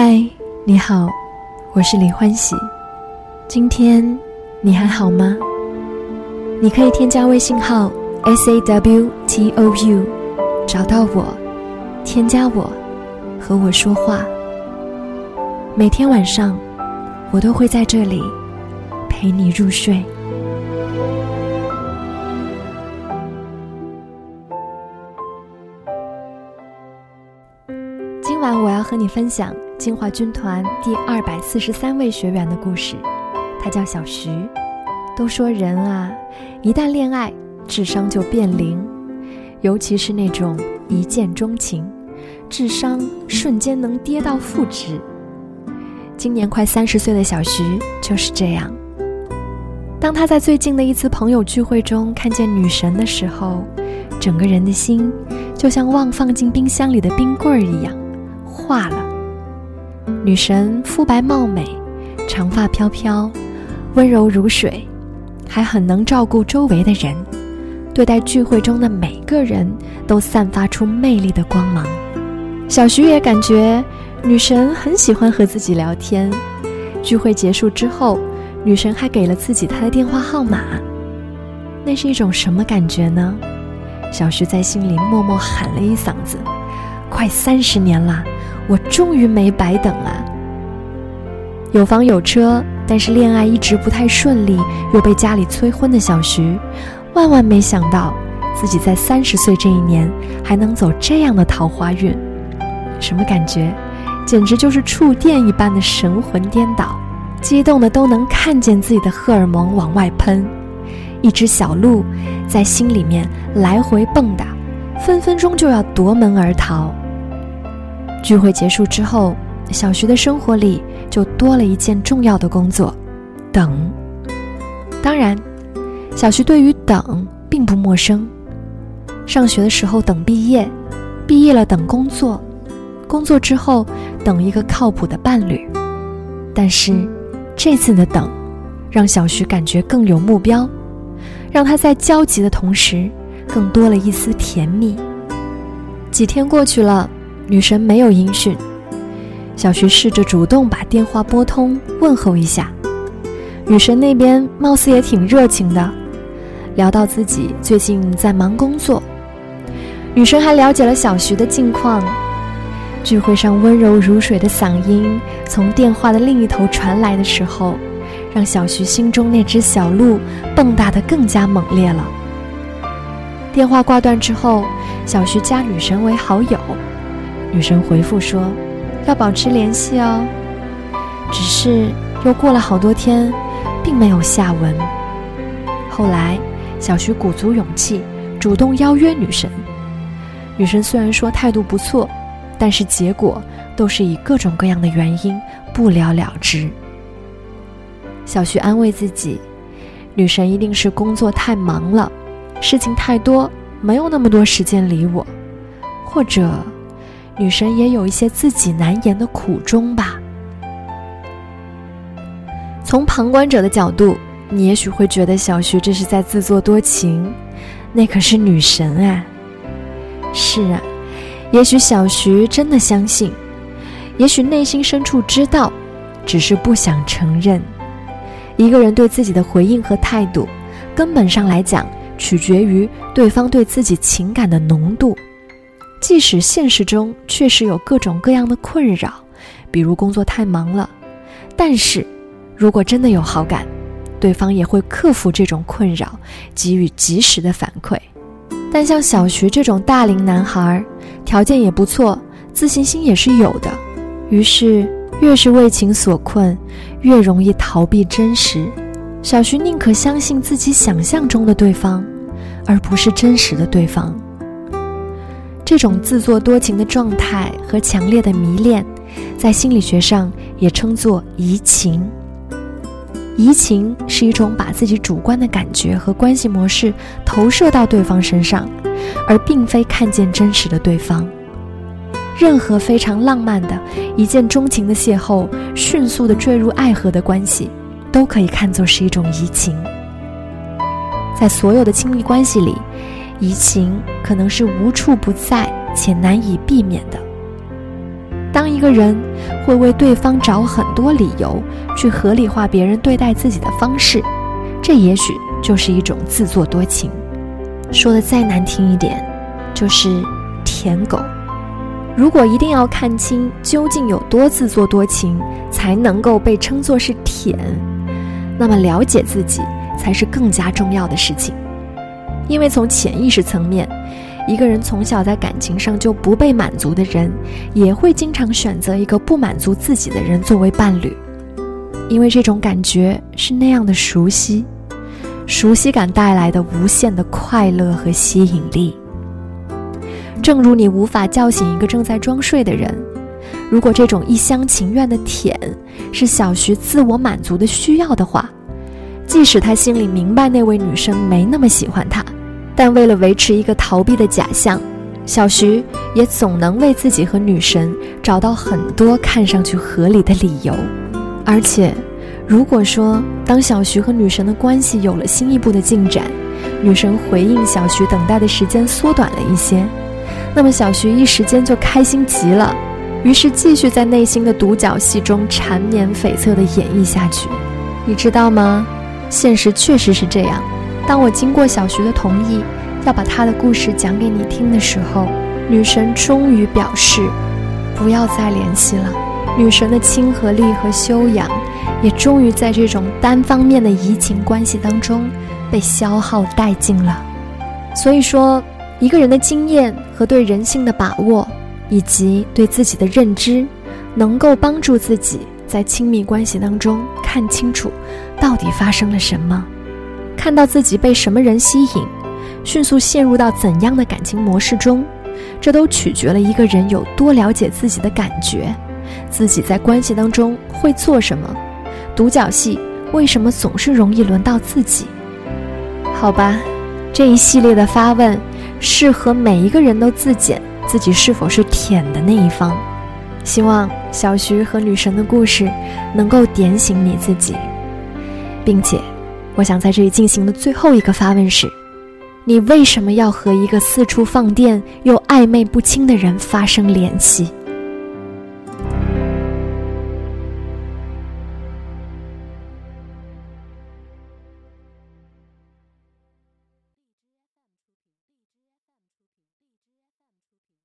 嗨，你好，我是李欢喜。今天你还好吗？你可以添加微信号 s a w t o u，找到我，添加我，和我说话。每天晚上，我都会在这里陪你入睡。今晚我要和你分享金华军团第二百四十三位学员的故事，他叫小徐。都说人啊，一旦恋爱，智商就变零，尤其是那种一见钟情，智商瞬间能跌到负值。今年快三十岁的小徐就是这样。当他在最近的一次朋友聚会中看见女神的时候，整个人的心就像忘放进冰箱里的冰棍儿一样化了。女神肤白貌美，长发飘飘，温柔如水。还很能照顾周围的人，对待聚会中的每个人都散发出魅力的光芒。小徐也感觉女神很喜欢和自己聊天。聚会结束之后，女神还给了自己她的电话号码。那是一种什么感觉呢？小徐在心里默默喊了一嗓子：“快三十年了，我终于没白等啊！”有房有车。但是恋爱一直不太顺利，又被家里催婚的小徐，万万没想到自己在三十岁这一年还能走这样的桃花运，什么感觉？简直就是触电一般的神魂颠倒，激动的都能看见自己的荷尔蒙往外喷，一只小鹿在心里面来回蹦跶，分分钟就要夺门而逃。聚会结束之后。小徐的生活里就多了一件重要的工作，等。当然，小徐对于等并不陌生。上学的时候等毕业，毕业了等工作，工作之后等一个靠谱的伴侣。但是，这次的等，让小徐感觉更有目标，让他在焦急的同时，更多了一丝甜蜜。几天过去了，女神没有音讯。小徐试着主动把电话拨通，问候一下。女神那边貌似也挺热情的，聊到自己最近在忙工作。女神还了解了小徐的近况。聚会上温柔如水的嗓音从电话的另一头传来的时候，让小徐心中那只小鹿蹦跶得更加猛烈了。电话挂断之后，小徐加女神为好友，女神回复说。要保持联系哦。只是又过了好多天，并没有下文。后来，小徐鼓足勇气，主动邀约女神。女神虽然说态度不错，但是结果都是以各种各样的原因不了了之。小徐安慰自己，女神一定是工作太忙了，事情太多，没有那么多时间理我，或者。女神也有一些自己难言的苦衷吧。从旁观者的角度，你也许会觉得小徐这是在自作多情，那可是女神啊。是啊，也许小徐真的相信，也许内心深处知道，只是不想承认。一个人对自己的回应和态度，根本上来讲，取决于对方对自己情感的浓度。即使现实中确实有各种各样的困扰，比如工作太忙了，但是，如果真的有好感，对方也会克服这种困扰，给予及时的反馈。但像小徐这种大龄男孩，条件也不错，自信心也是有的，于是越是为情所困，越容易逃避真实。小徐宁可相信自己想象中的对方，而不是真实的对方。这种自作多情的状态和强烈的迷恋，在心理学上也称作移情。移情是一种把自己主观的感觉和关系模式投射到对方身上，而并非看见真实的对方。任何非常浪漫的一见钟情的邂逅，迅速的坠入爱河的关系，都可以看作是一种移情。在所有的亲密关系里。移情可能是无处不在且难以避免的。当一个人会为对方找很多理由去合理化别人对待自己的方式，这也许就是一种自作多情。说的再难听一点，就是舔狗。如果一定要看清究竟有多自作多情才能够被称作是舔，那么了解自己才是更加重要的事情。因为从潜意识层面，一个人从小在感情上就不被满足的人，也会经常选择一个不满足自己的人作为伴侣，因为这种感觉是那样的熟悉，熟悉感带来的无限的快乐和吸引力。正如你无法叫醒一个正在装睡的人，如果这种一厢情愿的舔是小徐自我满足的需要的话，即使他心里明白那位女生没那么喜欢他，但为了维持一个逃避的假象，小徐也总能为自己和女神找到很多看上去合理的理由。而且，如果说当小徐和女神的关系有了新一步的进展，女神回应小徐等待的时间缩短了一些。那么小徐一时间就开心极了，于是继续在内心的独角戏中缠绵悱恻地演绎下去。你知道吗？现实确实是这样。当我经过小徐的同意，要把他的故事讲给你听的时候，女神终于表示不要再联系了。女神的亲和力和修养，也终于在这种单方面的移情关系当中被消耗殆尽了。所以说。一个人的经验和对人性的把握，以及对自己的认知，能够帮助自己在亲密关系当中看清楚到底发生了什么，看到自己被什么人吸引，迅速陷入到怎样的感情模式中，这都取决了一个人有多了解自己的感觉，自己在关系当中会做什么，独角戏为什么总是容易轮到自己？好吧，这一系列的发问。适合每一个人都自检自己是否是舔的那一方。希望小徐和女神的故事能够点醒你自己，并且，我想在这里进行的最后一个发问是：你为什么要和一个四处放电又暧昧不清的人发生联系？